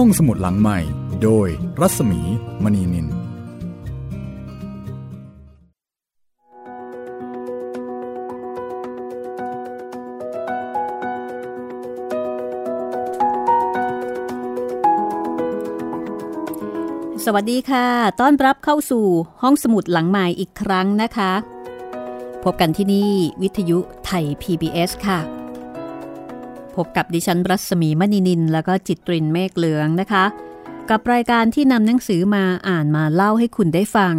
ห้องสมุดหลังใหม่ โดยรัศมีมณีนิน สวัสดีค่ะ ต้อนรับเข้าสู่ห้องสมุดหลังใหม่อีกครั้งนะคะ พบกันที่นี่วิทยุไทย PBS ค่ะ พบกับดิฉันรัศมีมณีนิน แล้วก็จิตตรินเมฆเหลืองนะคะ กับรายการที่นำหนังสือมาอ่านมาเล่าให้คุณได้ฟัง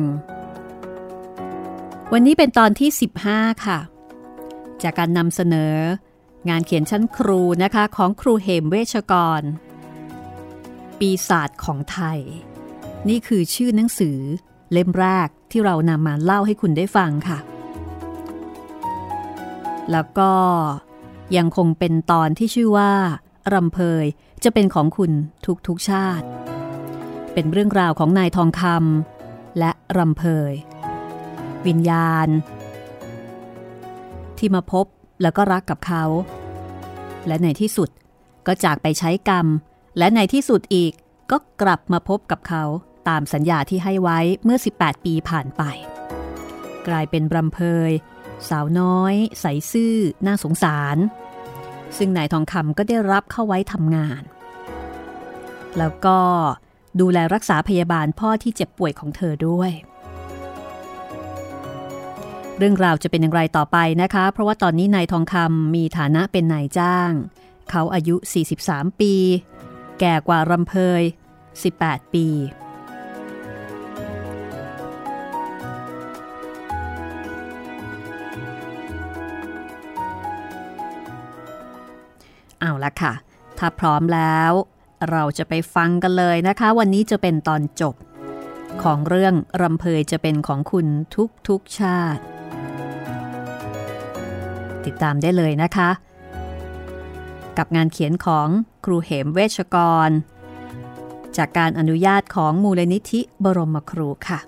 วันนี้เป็นตอนที่ 15 ค่ะ จากการนำเสนอ งานเขียนชั้นครูนะคะของครูเหมเวชกร ปีศาจของไทย นี่คือชื่อหนังสือเล่มแรกที่เรานำมาเล่าให้คุณได้ฟังค่ะ แล้วก็ ยังคงเป็นตอนที่ชื่อว่ารำเพยจะเป็นของคุณทุกทุกชาติ เป็นเรื่องราวของนายทองคำและรำเพยวิญญาณ ที่มาพบแล้วก็รักกับเขา และในที่สุดก็จากไปใช้กรรม และในที่สุดอีกก็กลับมาพบกับเขาตามสัญญาที่ให้ไว้เมื่อ 18 ปีผ่านไป กลายเป็นรำเพย สาวน้อย ใสซื่อ น่าสงสาร ซึ่งนายทองคำก็ได้รับเข้าไว้ทำงาน แล้วก็ดูแลรักษาพยาบาลพ่อที่เจ็บป่วยของเธอด้วย เรื่องราวจะเป็นอย่างไรต่อไปนะคะ เพราะว่าตอนนี้นายทองคำมีฐานะเป็นนายจ้าง เขาอายุ 43 ปี แก่กว่ารำเพย 18 ปี ละค่ะ ถ้าพร้อมแล้ว เราจะไปฟังกันเลยนะคะ วันนี้จะเป็นตอนจบ ของเรื่องรำเพยจะเป็นของคุณทุกทุกชาติ ติดตามได้เลยนะคะ กับงานเขียนของครูเหมเวชกร จากการอนุญาตของมูลนิธิบรมครูค่ะ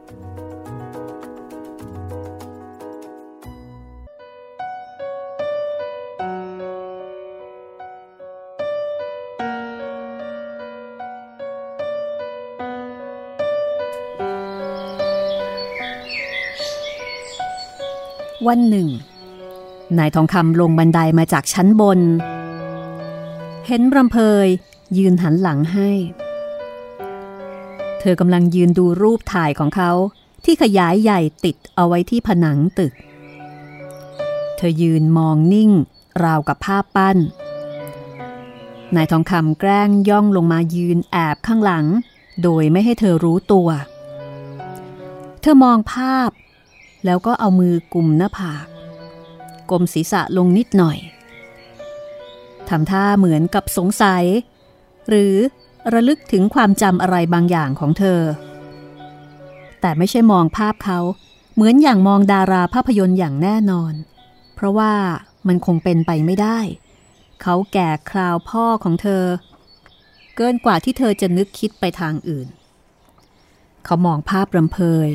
วันหนึ่ง นายทองคำลงบันไดมาจากชั้นบน เห็นรำเพยยืนหันหลังให้ เธอกำลังยืนดูรูปถ่ายของเขาที่ขยายใหญ่ติดเอาไว้ที่ผนังตึก เธอยืนมองนิ่งราวกับภาพปั้น นายทองคำแกล้งย่องลงมายืนแอบข้างหลัง โดยไม่ให้เธอรู้ตัว เธอมองภาพ แล้วก็เอามือกุมหน้าผากกลมศีรษะลงนิดหน่อยทำท่าเหมือนกับสงสัย หรือระลึกถึงความจำอะไรบางอย่างของเธอ แต่ไม่ใช่มองภาพเขาเหมือนอย่างมองดาราภาพยนตร์อย่างแน่นอน เพราะว่ามันคงเป็นไปไม่ได้ เขาแก่คราวพ่อของเธอ เกินกว่าที่เธอจะนึกคิดไปทางอื่น เขามองภาพรำเพย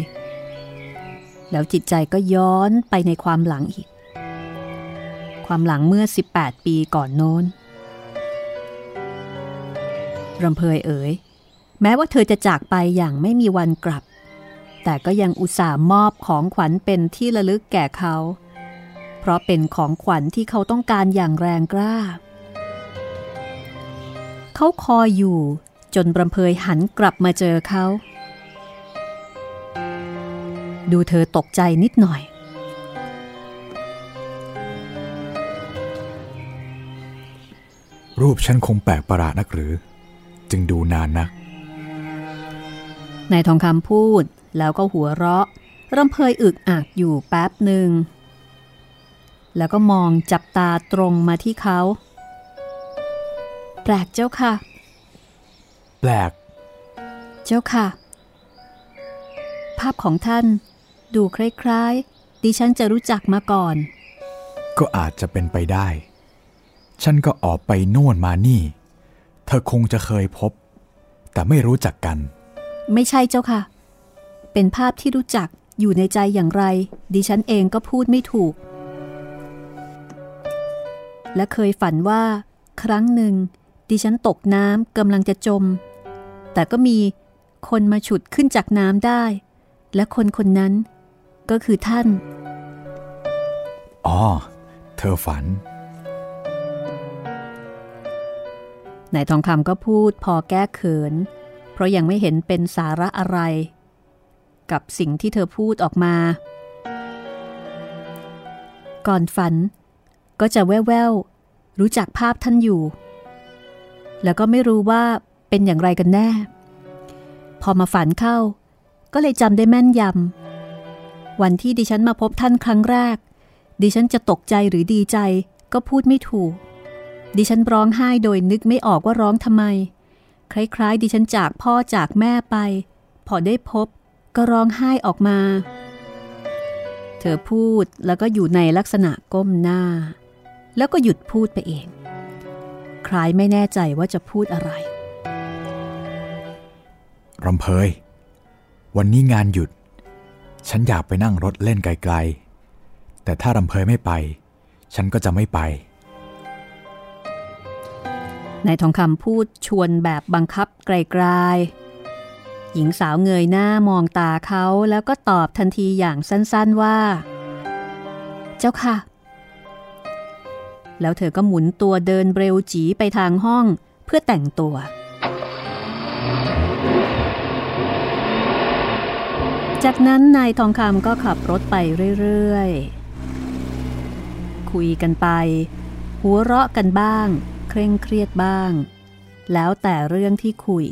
แล้วจิตใจก็ย้อนไปในความหลังอีก ความหลังเมื่อ 18 ปีก่อนโน้นรำเพยเอ๋ย แม้ว่าเธอจะจากไปอย่างไม่มีวันกลับ แต่ก็ยังอุตส่าห์มอบของขวัญเป็นที่ระลึกแก่เขา เพราะเป็นของขวัญที่เขาต้องการอย่างแรงกล้า เขาคอยอยู่จนรำเพยหันกลับมาเจอเขา ดูเธอตกใจนิดหน่อย รูปฉันคงแปลกประหลาดนักหรือ จึงดูนานนักนายทองคำพูดแล้วก็หัวเราะรำเพยอึกอักอยู่แป๊บหนึ่ง แล้วก็มองจับตาตรงมาที่เขา แปลกเจ้าค่ะ แปลก เจ้าค่ะ ภาพของท่าน ดูคล้ายๆ ดิฉันจะรู้จักมาก่อน ก็อาจจะเป็นไปได้ ฉันก็ออกไปโน่นมานี่ เธอคงจะเคยพบ แต่ไม่รู้จักกัน ไม่ใช่เจ้าค่ะ เป็นภาพที่รู้จักอยู่ในใจอย่างไร ดิฉันเองก็พูดไม่ถูก และเคยฝันว่า ครั้งหนึ่ง ดิฉันตกน้ำกำลังจะจม แต่ก็มีคนมาฉุดขึ้นจากน้ำได้ และคนคนนั้น ก็คือท่าน อ๋อ เธอฝัน นายทองคำก็พูดพอแก้เขิน เพราะยังไม่เห็นเป็นสาระอะไร กับสิ่งที่เธอพูดออกมา ก่อนฝัน ก็จะแว่วๆ รู้จักภาพท่านอยู่ แล้วก็ไม่รู้ว่าเป็นอย่างไรกันแน่ พอมาฝันเข้า ก็เลยจำได้แม่นยำ วันที่ดิฉันมาพบท่านครั้งแรก ดิฉันจะตกใจหรือดีใจ ก็พูดไม่ถูก ดิฉันร้องไห้โดยนึกไม่ออกว่าร้องทำไม คล้ายๆ ดิฉันจากพ่อจากแม่ไป พอได้พบ ก็ร้องไห้ออกมา เธอพูดแล้วก็อยู่ในลักษณะก้มหน้า แล้วก็หยุดพูดไปเอง คล้ายไม่แน่ใจว่าจะพูดอะไรรำเพย วันนี้งานหยุด ฉันอยากไปนั่งรถเล่นไกลๆ แต่ถ้ารำเพยไม่ไป ฉันก็จะไม่ไป นายทองคำพูดชวนแบบบังคับไกลๆ หญิงสาวเงยหน้ามองตาเขาแล้วก็ตอบทันทีอย่างสั้นๆว่า เจ้าค่ะ แล้วเธอก็หมุนตัวเดินเร็วจีไปทางห้องเพื่อแต่งตัว จากนั้นนายทองคำก็ขับรถไปเรื่อยๆ คุยกันไป หัวเราะกันบ้าง เคร่งเครียดบ้าง แล้วแต่เรื่องที่คุย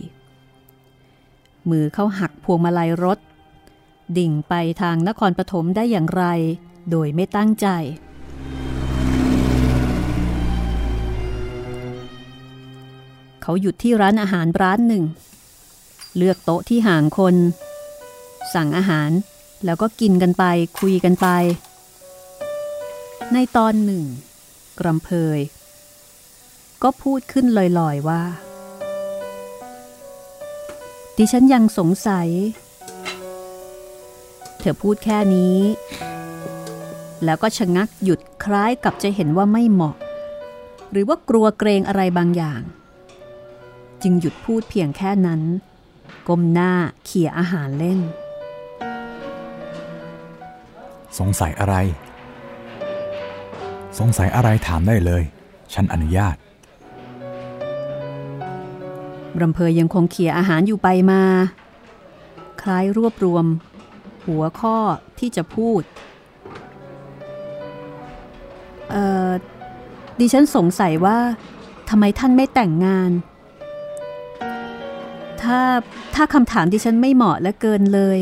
มือเขาหักพวงมาลัยรถ ดิ่งไปทางนครปฐมได้อย่างไร โดยไม่ตั้งใจ เขาหยุดที่ร้านอาหารร้านหนึ่ง เลือกโต๊ะที่ห่างคน สั่งอาหารแล้วก็กินกันไปคุยกันไป ในตอนหนึ่ง กรำเพย ก็พูดขึ้นลอยๆว่า ดิฉันยังสงสัย เธอพูดแค่นี้ แล้วก็ชะงักหยุดคล้ายกับจะเห็นว่าไม่เหมาะ หรือว่ากลัวเกรงอะไรบางอย่าง จึงหยุดพูดเพียงแค่นั้น ก้มหน้าเขี่ยอาหารเล่น สงสัยอะไร สงสัยอะไรถามได้เลย ฉันอนุญาตรำเพยยังคงเขี่ยอาหารอยู่ไปมา คล้ายรวบรวม หัวข้อที่จะพูด เอ่อ ดิฉันสงสัยว่าทำไมท่านไม่แต่งงาน ถ้าถ้าคำถามดิฉันไม่เหมาะและเกินเลย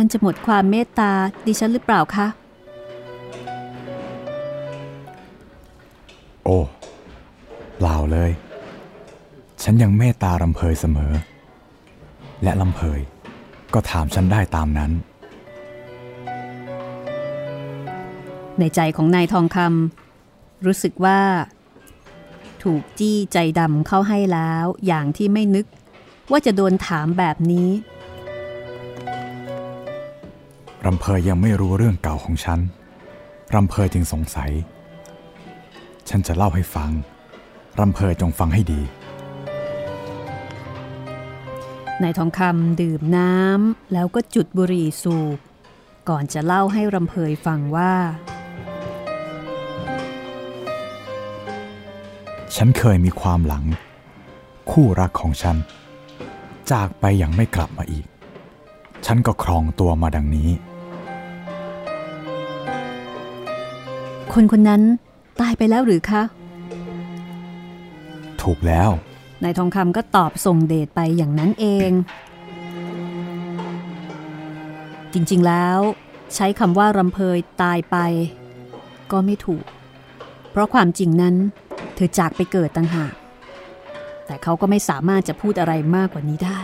ท่านจะหมดความเมตตาดิฉันหรือเปล่าคะ โอ้เปล่าเลย ฉันยังเมตตารำเพยเสมอ และลำเพยก็ถามฉันได้ตามนั้น ในใจของนายทองคำรู้สึกว่า ถูกจี้ใจดำเข้าให้แล้วอย่างที่ไม่นึกว่าจะโดนถามแบบนี้ รำเพยยังไม่รู้เรื่องเก่าของฉัน รำเพยจึงสงสัย ฉันจะเล่าให้ฟัง รำเพยจงฟังให้ดี นายทองคำดื่มน้ำแล้วก็จุดบุหรี่สูบ ก่อนจะเล่าให้รำเพยฟังว่า ฉันเคยมีความหลัง คู่รักของฉัน จากไปอย่างไม่กลับมาอีก ฉันก็ครองตัวมาดังนี้ คนคนนั้นตายไปแล้วหรือคะ ถูกแล้ว นายทองคำก็ตอบส่งเดชไปอย่างนั้นเอง จริงๆแล้ว ใช้คำว่ารำเพยตายไป ก็ไม่ถูก เพราะความจริงนั้น เธอจากไปเกิดต่างหาก แต่เขาก็ไม่สามารถจะพูดอะไรมากกว่านี้ได้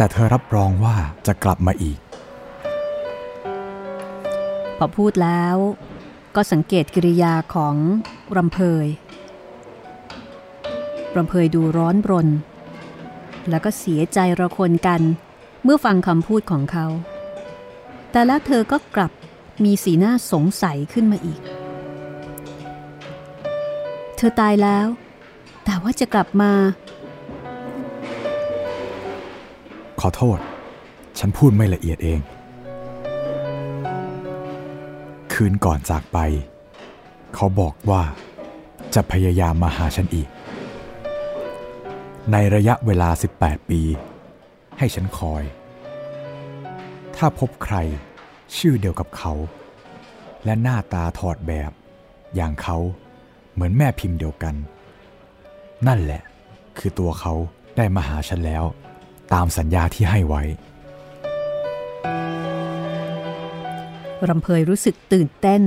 แต่เธอรับรองว่าจะกลับมาอีก พอพูดแล้วก็สังเกตกิริยาของรำเพยรำเพยดูร้อนรน แล้วก็เสียใจระคนกันเมื่อฟังคำพูดของเขา แต่แล้วเธอก็กลับมีสีหน้าสงสัยขึ้นมาอีก เธอตายแล้ว แต่ว่าจะกลับมา ขอโทษ ฉันพูดไม่ละเอียดเอง คืนก่อนจากไป เขาบอกว่าจะพยายามมาหาฉันอีก ในระยะเวลา 18 ปี ให้ฉันคอย ถ้าพบใครชื่อเดียวกับเขา และหน้าตาถอดแบบ อย่างเขาเหมือนแม่พิมพ์เดียวกัน นั่นแหละคือตัวเขาได้มาหาฉันแล้ว ตามสัญญาที่ให้ไว้รำเพยรู้สึกตื่นเต้น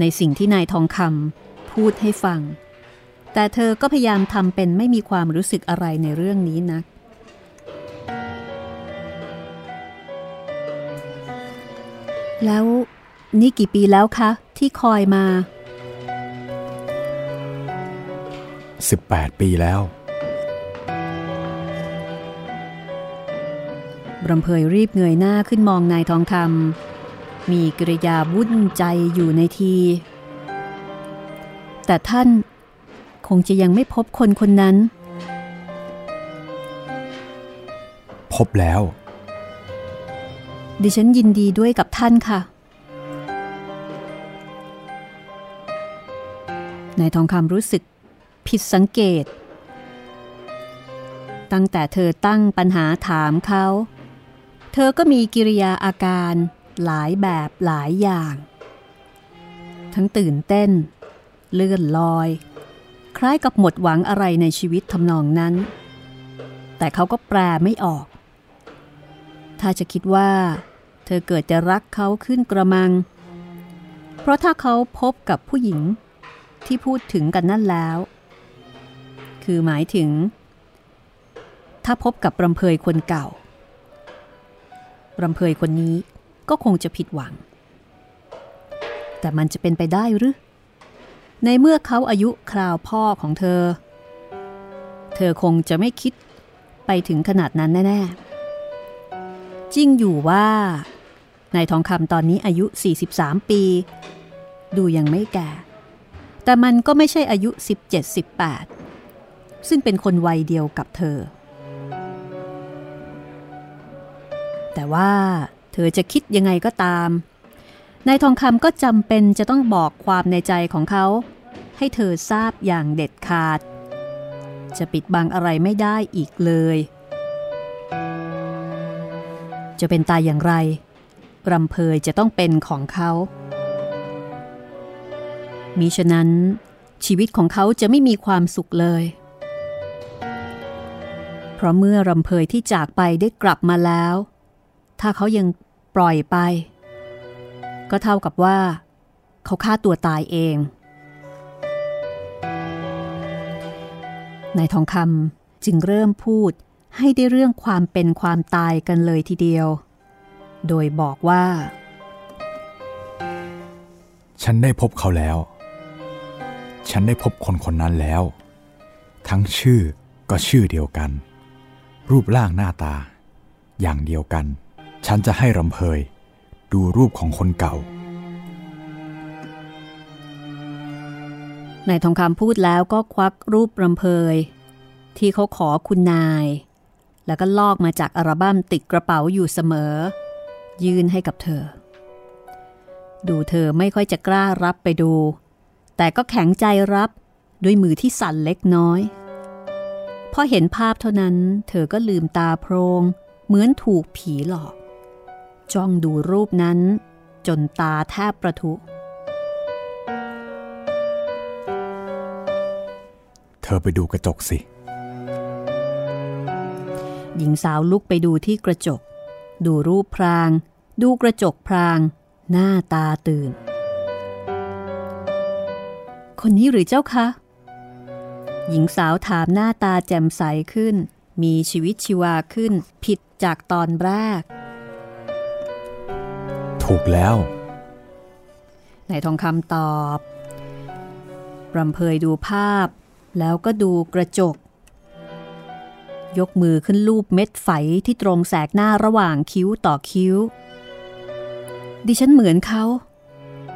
ในสิ่งที่นายทองคำพูดให้ฟัง แต่เธอก็พยายามทำเป็นไม่มีความรู้สึกอะไรในเรื่องนี้นัก แล้วนี่กี่ปีแล้วคะ ที่คอยมา 18 ปีแล้ว รำเพยรีบเงยหน้าขึ้นมองนายทองคำมีกริยาวุ่นใจอยู่ในที แต่ท่านคงจะยังไม่พบคนคนนั้น พบแล้ว ดิฉันยินดีด้วยกับท่านค่ะนายทองคำรู้สึกผิดสังเกต ตั้งแต่เธอตั้งปัญหาถามเขา เธอก็มีกิริยาอาการหลายแบบหลายอย่าง ทั้งตื่นเต้น เลื่อนลอย คล้ายกับหมดหวังอะไรในชีวิตทำนองนั้น แต่เขาก็แปลไม่ออก ถ้าจะคิดว่า เธอเกิดจะรักเขาขึ้นกระมัง เพราะถ้าเขาพบกับผู้หญิงที่พูดถึงกันนั่นแล้ว คือหมายถึง ถ้าพบกับรำเพยคนเก่า รำเพยคนนี้ก็คงจะผิดหวัง แต่มันจะเป็นไปได้หรือ ในเมื่อเขาอายุคราวพ่อของเธอ เธอคงจะไม่คิดไปถึงขนาดนั้นแน่ ๆ จริงอยู่ว่านายทองคำตอนนี้อายุ 43 ปี ดูยังไม่แก่ แต่มันก็ไม่ใช่อายุ 17-18 ซึ่งเป็นคนวัยเดียวกับเธอ แต่ว่าเธอจะคิดยังไงก็ตาม นายทองคำก็จำเป็นจะต้องบอกความในใจของเขา ให้เธอทราบอย่างเด็ดขาด จะปิดบังอะไรไม่ได้อีกเลย จะเป็นตายอย่างไรรำเพยจะต้องเป็นของเขามิฉะนั้น ชีวิตของเขาจะไม่มีความสุขเลย เพราะเมื่อรำเพยที่จากไปได้กลับมาแล้ว ถ้าเขายังปล่อยไป ก็เท่ากับว่า เขาฆ่าตัวตายเองนายทองคำจึงเริ่มพูดให้ได้เรื่องความเป็นความตายกันเลยทีเดียว โดยบอกว่า ฉันได้พบเขาแล้ว ฉันได้พบคนคนนั้นแล้ว ทั้งชื่อก็ชื่อเดียวกัน รูปร่างหน้าตา อย่างเดียวกัน ฉันจะให้รำเพยดูรูปของคนเก่านายทองคำพูดแล้วก็ควักรูปรำเพย ที่เขาขอคุณนาย แล้วก็ลอกมาจากอัลบั้มติดกระเป๋าอยู่เสมอ ยื่นให้กับเธอ ดูเธอไม่ค่อยจะกล้ารับไปดู แต่ก็แข็งใจรับด้วยมือที่สั่นเล็กน้อยพอเห็นภาพเท่านั้น เธอก็ลืมตาโพรง เหมือนถูกผีหลอก จ้องดูรูปนั้น จนตาแทบประทุ เธอไปดูกระจกสิ หญิงสาวลุกไปดูที่กระจก ดูรูปพราง ดูกระจกพราง หน้าตาตื่น คนนี้หรือเจ้าคะ หญิงสาวถามหน้าตาแจ่มใสขึ้น มีชีวิตชีวาขึ้น ผิดจากตอนแรก ถูกแล้วนายทองคำตอบรำเพยดูภาพ แล้วก็ดูกระจก ยกมือขึ้นลูบเม็ดไฝที่ตรงแสกหน้าระหว่างคิ้วต่อคิ้ว ดิฉันเหมือนเขา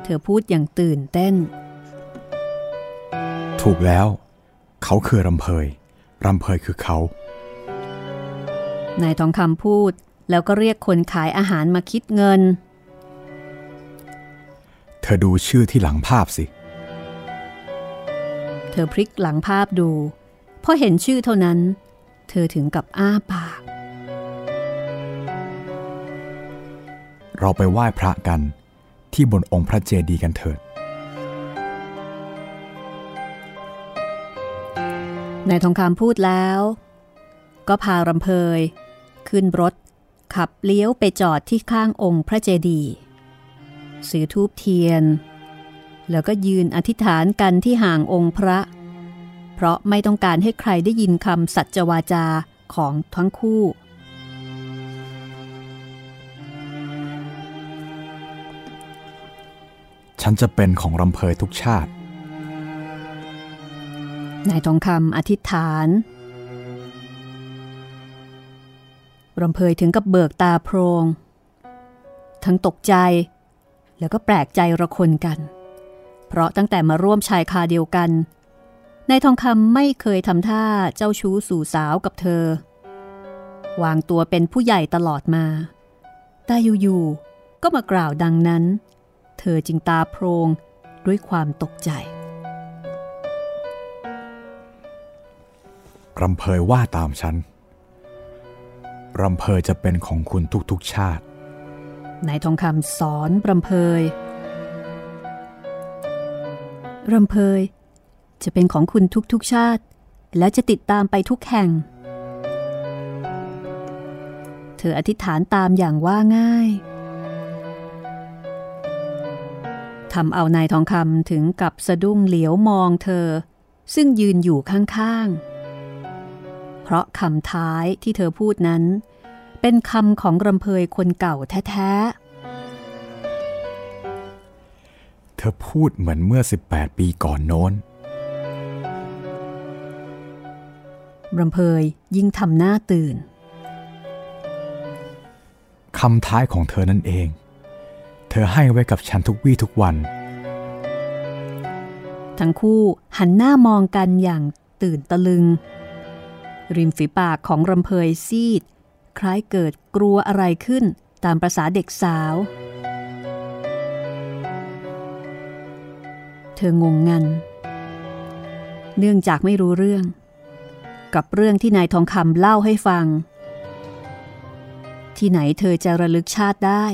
เธอพูดอย่างตื่นเต้น ถูกแล้ว เขาคือรำเพยรำเพยคือเขา นายทองคำพูดแล้วก็เรียกคนขายอาหารมาคิดเงิน เธอดูชื่อที่หลังภาพสิ เธอพลิกหลังภาพดู พอเห็นชื่อเท่านั้น เธอถึงกับอ้าปาก เราไปไหว้พระกันที่บนองค์พระเจดีย์กันเถิด นายทองคำพูดแล้ว ก็พารำเพย ขึ้นรถขับเลี้ยวไปจอดที่ข้างองค์พระเจดีย์ ซื้อทูบเทียน แล้วก็ยืนอธิษฐานกันที่ห่างองค์พระ เพราะไม่ต้องการให้ใครได้ยินคำสัจวาจาของทั้งคู่ ฉันจะเป็นของรำเพยทุกชาติ นายทองคำอธิษฐานรำเพยถึงกับเบิกตาโพรง ทั้งตกใจ แล้วก็แปลกใจระคนกัน เพราะตั้งแต่มาร่วมชายคาเดียวกันนายทองคำไม่เคยทำท่าเจ้าชู้สู่สาวกับเธอ วางตัวเป็นผู้ใหญ่ตลอดมา แต่อยู่ๆก็มากล่าวดังนั้น เธอจึงตาโพรงด้วยความตกใจรำเพยว่าตามฉัน รำเพยจะเป็นของคุณทุกๆชาติ นายทองคำสอนรำเพยรำเพยจะเป็นของคุณทุกๆชาติ และจะติดตามไปทุกแห่ง เธออธิษฐานตามอย่างว่าง่ายทำเอานายทองคำถึงกับสะดุ้งเหลียวมองเธอ ซึ่งยืนอยู่ข้างๆ เพราะคำท้ายที่เธอพูดนั้น เป็นคำของรำเพยคนเก่าแท้ๆ เธอพูดเหมือนเมื่อ 18 ปีก่อนโน้นรำเพยยิ่งทำหน้าตื่นคำท้ายของเธอนั่นเอง เธอให้ไว้กับฉันทุกวี่ทุกวัน ทั้งคู่หันหน้ามองกันอย่างตื่นตะลึง ริมฝีปากของรำเพยซีด คล้ายเกิดกลัวอะไรขึ้นตามประษาเด็กสาว เธองงงัน เนื่องจากไม่รู้เรื่อง กับเรื่องที่นายทองคำเล่าให้ฟัง ที่ไหนเธอจะระลึกชาติได้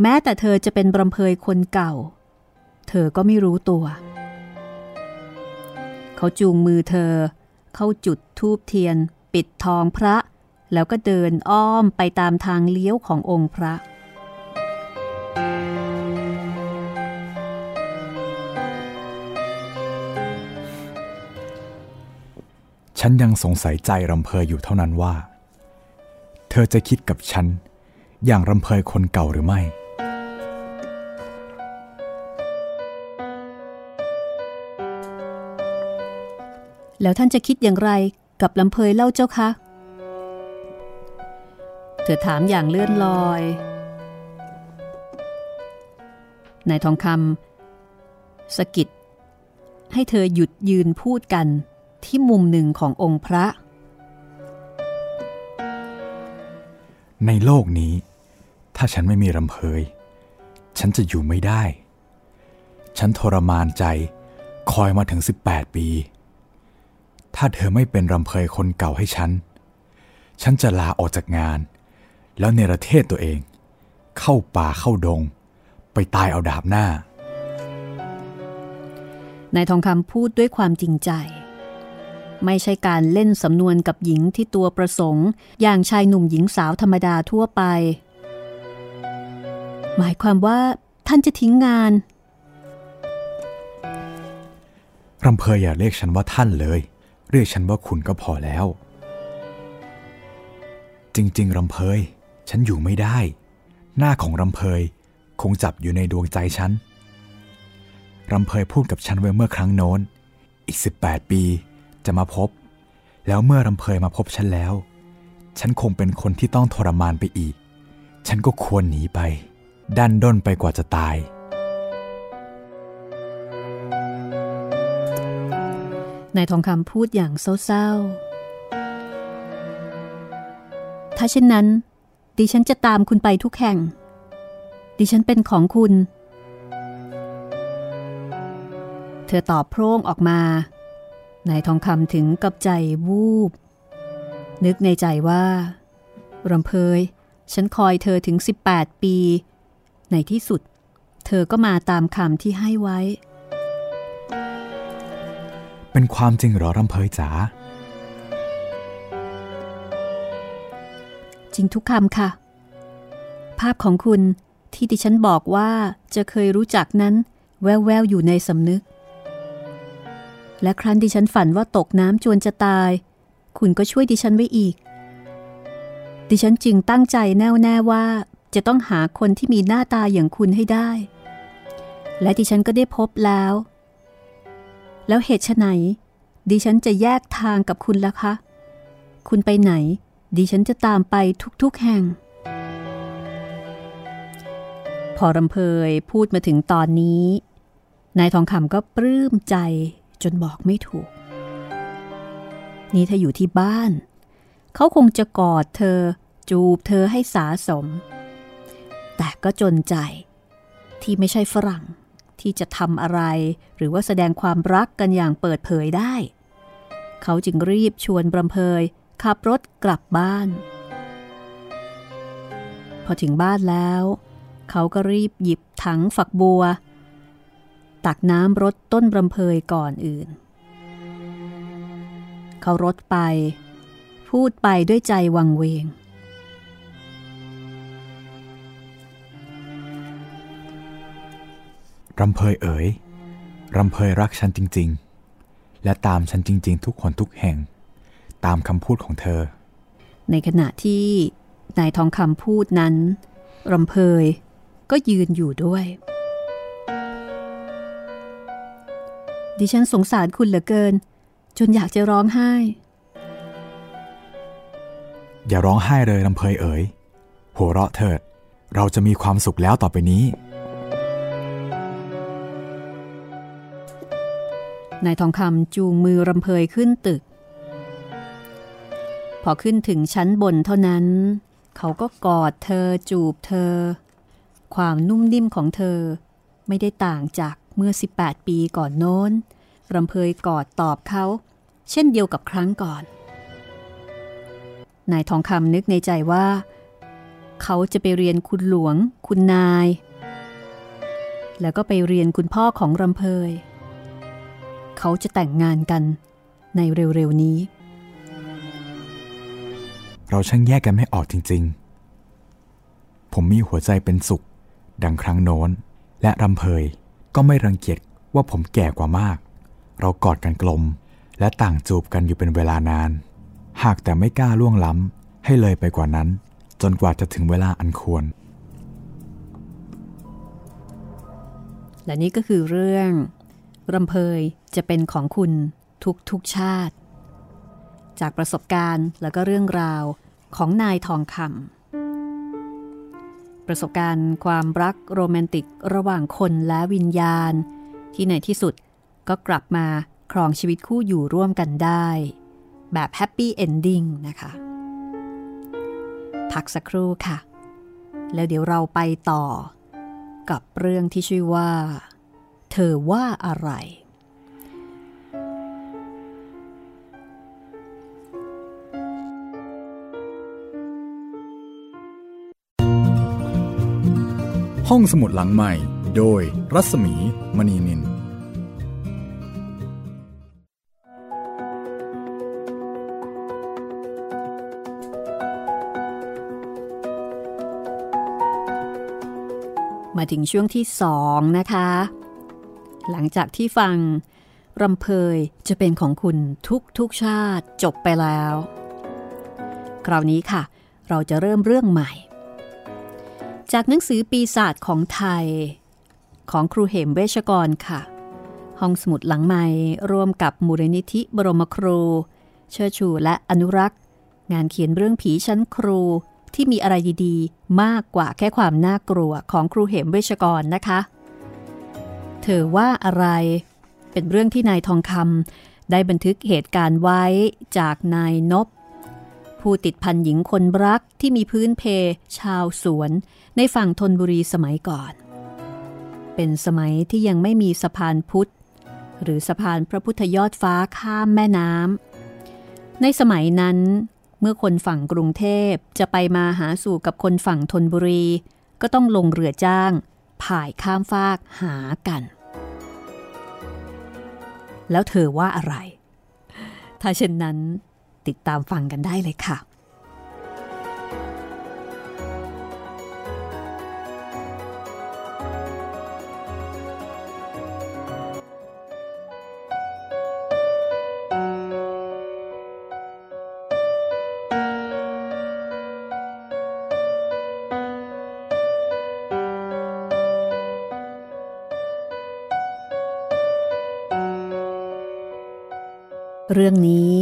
แม้แต่เธอจะเป็นบรำเพยคนเก่า เธอก็ไม่รู้ตัว เขาจูงมือเธอเข้าจุดทูบเทียน ปิดทองพระ แล้วก็เดินอ้อมไปตามทางเลี้ยวขององค์พระ ฉันยังสงสัยใจรำเพยอยู่เท่านั้นว่า เธอจะคิดกับฉัน อย่างรำเพยคนเก่าหรือไม่แล้วท่านจะคิดอย่างไรกับลำเพยเล่าเจ้าคะ เธอถามอย่างเลื่อนลอย นายทองคำสกิดให้เธอหยุดยืนพูดกันที่มุมหนึ่งขององค์พระ ในโลกนี้ ถ้าฉันไม่มีรำเพย ฉันจะอยู่ไม่ได้ ฉันทรมานใจคอยมาถึง 18 ปี ถ้าเธอไม่เป็นรำเพยคนเก่าให้ฉัน ฉันจะลาออกจากงาน แล้วเนรเทศตัวเอง เข้าป่าเข้าดง ไปตายเอาดาบหน้านายทองคำพูดด้วยความจริงใจ ไม่ใช่การเล่นสำนวนกับหญิงที่ตัวประสงค์ อย่างชายหนุ่มหญิงสาวธรรมดาทั่วไป หมายความว่าท่านจะทิ้งงานรำเพยอย่าเรียกฉันว่าท่านเลย เรียกฉันว่าคุณก็พอแล้ว จริง ๆรำเพย ฉันอยู่ไม่ได้ หน้าของรำเพยคงจับอยู่ในดวงใจฉัน รำเพยพูดกับฉันไว้เมื่อครั้งโน้น อีก 18 ปีจะมาพบ แล้วเมื่อรำเพยมาพบฉันแล้ว ฉันคงเป็นคนที่ต้องทรมานไปอีก ฉันก็ควรหนีไป ดันด้นไปกว่าจะตาย นายทองคำพูดอย่างเศร้าถ้าเช่นนั้น ดิฉันจะตามคุณไปทุกแห่ง ดิฉันเป็นของคุณ เธอตอบโพร่งออกมานายทองคำถึงกับใจวูบ นึกในใจว่ารำเพย ฉันคอยเธอถึง 18 ปี ในที่สุด เธอก็มาตามคำที่ให้ไว้ เป็นความจริงหรอรำเพยจ๋า จริงทุกคำค่ะ ภาพของคุณที่ดิฉันบอกว่าจะเคยรู้จักนั้น แววๆอยู่ในสำนึก และครั้นดิฉันฝันว่าตกน้ำจวนจะตาย คุณก็ช่วยดิฉันไว้อีก ดิฉันจึงตั้งใจแน่วแน่ว่าจะต้องหาคนที่มีหน้าตาอย่างคุณให้ได้ และดิฉันก็ได้พบแล้ว แล้วเหตุไฉนดิฉันจะแยกทางกับคุณล่ะคะ คุณไปไหน ดิฉันจะตามไปทุกๆแห่ง พอรำเพยพูดมาถึงตอนนี้ นายทองคำก็ปลื้มใจจนบอกไม่ถูก นี่ถ้าอยู่ที่บ้าน เขาคงจะกอดเธอ จูบเธอให้สาสม แต่ก็จนใจที่ไม่ใช่ฝรั่งที่จะทำอะไร หรือว่าแสดงความรักกันอย่างเปิดเผยได้ เขาจึงรีบชวนบรำเพย ขับรถกลับบ้าน พอถึงบ้านแล้ว เขาก็รีบหยิบถังฝักบัว ตักน้ำรดต้นบรำเพยก่อนอื่น เขารดไป พูดไปด้วยใจวังเวง รำเพยเอ๋ย รำเพยรักฉันจริง ๆ และตามฉันจริง ๆ ทุกคนทุกแห่ง ตามคำพูดของเธอ ในขณะที่นายทองคำพูดนั้นรำเพยก็ยืนอยู่ด้วย ดิฉันสงสารคุณเหลือเกิน จนอยากจะร้องไห้ อย่าร้องไห้เลยรำเพยเอ๋ย หัวเราะเถิด เราจะมีความสุขแล้วต่อไปนี้ นายทองคำจูงมือรำเพยขึ้นตึก พอขึ้นถึงชั้นบนเท่านั้น เขาก็กอดเธอจูบเธอ ความนุ่มนิ่มของเธอ ไม่ได้ต่างจากเมื่อ 18 ปีก่อนโน้นรำเพยกอดตอบเขา เช่นเดียวกับครั้งก่อน นายทองคำนึกในใจว่า เขาจะไปเรียนคุณหลวง คุณนาย แล้วก็ไปเรียนคุณพ่อของรำเพย เขาจะแต่งงานกันในเร็วๆนี้ เราช่างแยกกันไม่ออกจริง ๆ ผมมีหัวใจเป็นสุข ดังครั้งโน้น และรำเพยก็ไม่รังเกียจว่าผมแก่กว่ามาก เรากอดกันกลม และต่างจูบกันอยู่เป็นเวลานาน หากแต่ไม่กล้าล่วงล้ำให้เลยไปกว่านั้น จนกว่าจะถึงเวลาอันควร และนี่ก็คือเรื่องรำเพยจะเป็นของคุณทุกทุกชาติ จากประสบการณ์และก็เรื่องราวของนายทองคำประสบการณ์ความรักโรแมนติกระหว่างคนและวิญญาณ ที่ในที่สุดก็กลับมาครองชีวิตคู่อยู่ร่วมกันได้ แบบ happy ending นะคะ พักสักครู่ค่ะ แล้วเดี๋ยวเราไปต่อ กับเรื่องที่ชื่อว่า เธอว่าอะไร ห้องสมุดหลังใหม่ โดยรัศมีมณีนิน มาถึงช่วงที่สองนะคะ หลังจากที่ฟังรำเพยจะเป็นของคุณทุกทุกชาติจบไปแล้ว คราวนี้ค่ะ เราจะเริ่มเรื่องใหม่ จากหนังสือปีศาจของไทย ของครูเหมเวชกรค่ะ ห้องสมุดหลังใหม่ร่วมกับมูลนิธิบรมครู เชิดชูและอนุรักษ์ งานเขียนเรื่องผีชั้นครูที่มีอะไรดีๆ มากกว่าแค่ความน่ากลัวของครูเหมเวชกรนะคะ เธอว่าอะไรเป็นเรื่องที่นายทองคำได้บันทึกเหตุการณ์ไว้จากนายนบ ผู้ติดพันหญิงคนรักที่มีพื้นเพ ชาวสวน ในฝั่งธนบุรีสมัยก่อน เป็นสมัยที่ยังไม่มีสะพานพุทธ หรือสะพานพระพุทธยอดฟ้าข้ามแม่น้ำในสมัยนั้น เมื่อคนฝั่งกรุงเทพจะไปมาหาสู่กับคนฝั่งธนบุรี ก็ต้องลงเรือจ้างผ่ายข้ามฟากหากัน แล้วเธอว่าอะไร ถ้าเช่นนั้น ติดตามฟังกันได้เลยค่ะเรื่องนี้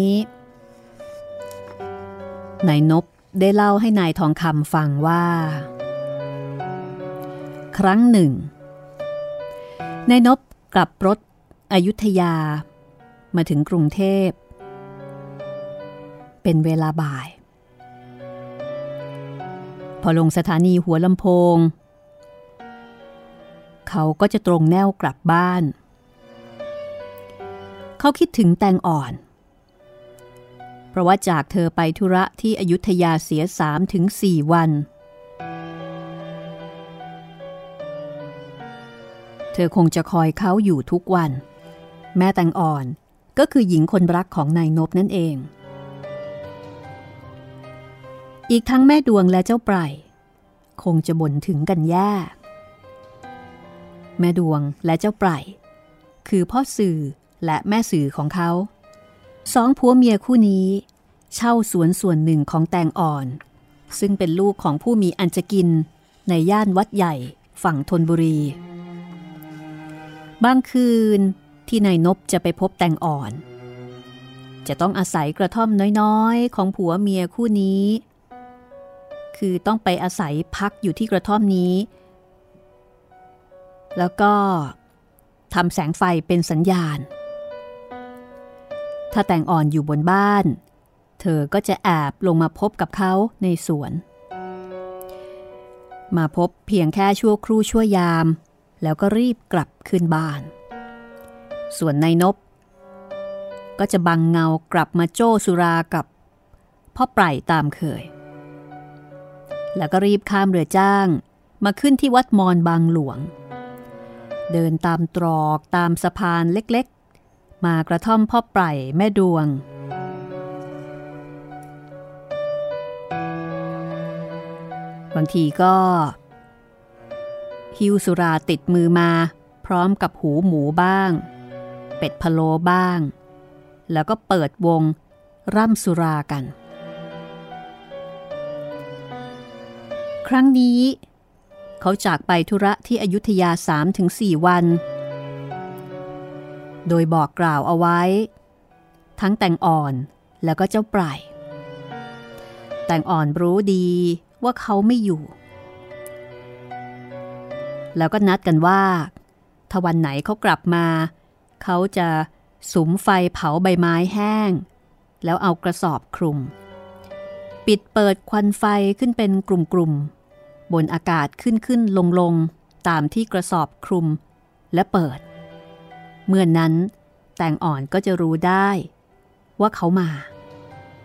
นายนบได้เล่าให้นายทองคำฟังว่า ครั้งหนึ่งนายนบกลับรถอายุธยา มาถึงกรุงเทพ เป็นเวลาบ่าย พอลงสถานีหัวลำโพง เขาก็จะตรงแนวกลับบ้าน เขาคิดถึงแตงอ่อน ราะว่าจากเธอไปธุระที่อยุธยาเสียสามถึงสี่วัน เธอคงจะคอยเขาอยู่ทุกวัน แม่แตงอ่อนก็คือหญิงคนรักของนายนบนั่นเอง อีกทั้งแม่ดวงและเจ้าไพรคงจะบ่นถึงกันแย่แม่ดวงและเจ้าไพรคือพ่อสื่อและแม่สื่อของเขา สองผัวเมียคู่นี้ เช่าสวนส่วนหนึ่งของแตงอ่อน ซึ่งเป็นลูกของผู้มีอันจะกินในย่านวัดใหญ่ฝั่งธนบุรี บางคืนที่นายนบจะไปพบแตงอ่อน จะต้องอาศัยกระท่อมน้อยๆ ของผัวเมียคู่นี้ คือต้องไปอาศัยพักอยู่ที่กระท่อมนี้ แล้วก็ทำแสงไฟเป็นสัญญาณ ถ้าแต่งอ่อนอยู่บนบ้าน เธอก็จะแอบลงมาพบกับเขาในสวน มาพบเพียงแค่ชั่วครู่ชั่วยาม แล้วก็รีบกลับขึ้นบ้าน ส่วนนายนบ ก็จะบังเงากลับมาโจ้สุรากับพ่อไพรตามเคย แล้วก็รีบข้ามเรือจ้างมาขึ้นที่วัดมอนบางหลวง เดินตามตรอกตามสะพานเล็ก มากระท่อมพ่อไพร่แม่ดวง บางทีก็ฮิวสุราติดมือมา พร้อมกับหูหมูบ้าง เป็ดพะโลบ้าง แล้วก็เปิดวง ร่ำสุรากัน ครั้งนี้ เขาจากไปธุระที่อยุธยา3-4วัน โดยบอกกล่าวเอาไว้ ทั้งแต่งอ่อนแล้วก็เจ้าปลายแต่งอ่อนรู้ดีว่าเขาไม่อยู่ แล้วก็นัดกันว่าถ้าวันไหนเขากลับมา เขาจะสุมไฟเผาใบไม้แห้ง แล้วเอากระสอบคลุม ปิดเปิดควันไฟขึ้นเป็นกลุ่มๆบนอากาศขึ้นขึ้นลงลงตามที่กระสอบคลุมและเปิด เมื่อนนั้น แตงอ่อนก็จะรู้ได้ ว่าเขามา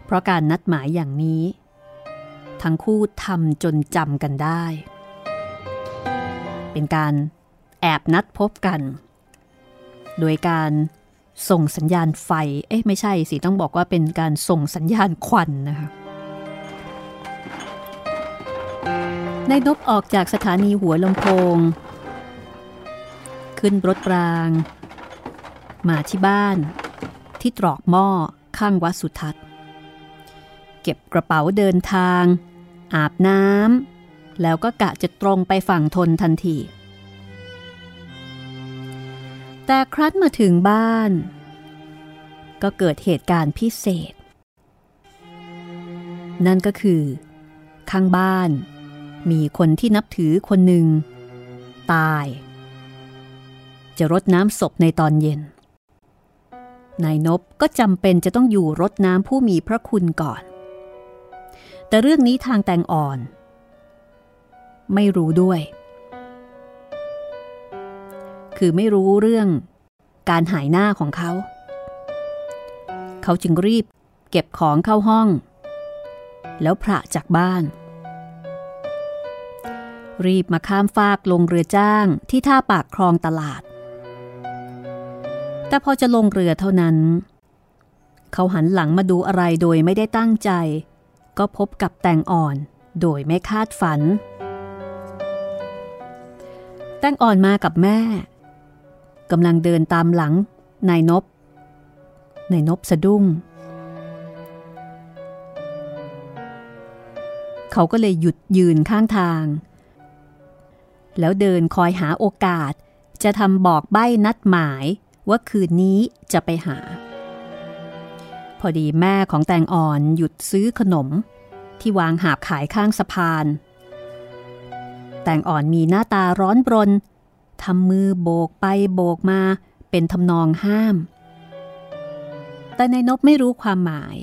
เพราะการนัดหมายอย่างนี้ ทั้งคู่ทำจนจำกันได้ เป็นการแอบนัดพบกัน โดยการส่งสัญญาณไฟ เอ๊ะไม่ใช่สิต้องบอกว่าเป็นการส่งสัญญาณควันนะคะนายนบออกจากสถานีหัวลำโพง ขึ้นรถราง มาที่บ้าน ที่ตรอกหม้อข้างวัดสุทัศน์ เก็บกระเป๋าเดินทาง อาบน้ำแล้วก็กะจะตรงไปฝั่งทนทันที แต่ครั้นมาถึงบ้าน ก็เกิดเหตุการณ์พิเศษ นั่นก็คือ ข้างบ้านมีคนที่นับถือคนหนึ่ง ตาย จะรดน้ำศพในตอนเย็น นายนบก็จำเป็นจะต้องอยู่รดน้ำผู้มีพระคุณก่อน แต่เรื่องนี้ทางแตงอ่อน ไม่รู้ด้วย คือไม่รู้เรื่องการหายหน้าของเขา เขาจึงรีบเก็บของเข้าห้อง แล้วพระจากบ้าน รีบมาข้ามฟากลงเรือจ้างที่ท่าปากคลองตลาด แต่พอจะลงเรือเท่านั้น เขาหันหลังมาดูอะไรโดยไม่ได้ตั้งใจ ก็พบกับแตงอ่อนโดยไม่คาดฝัน แตงอ่อนมากับแม่กำลังเดินตามหลังนายนบนายนบสะดุ้ง เขาก็เลยหยุดยืนข้างทาง แล้วเดินคอยหาโอกาสจะทำบอกใบ้นัดหมาย ว่าคืนนี้จะไปหา พอดีแม่ของแตงอ่อนหยุดซื้อขนม ที่วางหาบขายข้างสะพาน แตงอ่อนมีหน้าตาร้อนบรนทำมือโบกไปโบกมาเป็นทำนองห้าม แต่ในนบไม่รู้ความหมาย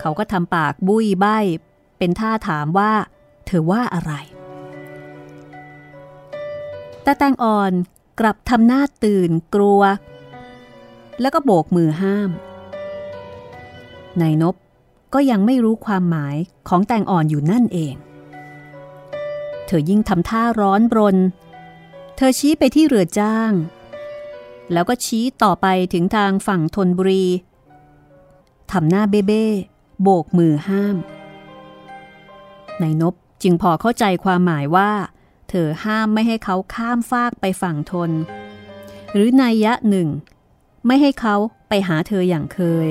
เขาก็ทำปากบุยใบเป็นท่าถามว่า เธอว่าอะไร แต่แตงอ่อน กลับทำหน้าตื่นกลัว แล้วก็โบกมือห้ามนายนบก็ยังไม่รู้ความหมายของแตงอ่อนอยู่นั่นเอง เธอยิ่งทำท่าร้อนบรน เธอชี้ไปที่เรือจ้าง แล้วก็ชี้ต่อไปถึงทางฝั่งธนบุรีทำหน้าเบ้เบ้โบกมือห้ามนายนบจึงพอเข้าใจความหมายว่า ธอห้ามไม่ให้เขาข้ามฟากไปฝั่งทน หรือนัยยะหนึ่ง ไม่ให้เขาไปหาเธออย่างเคย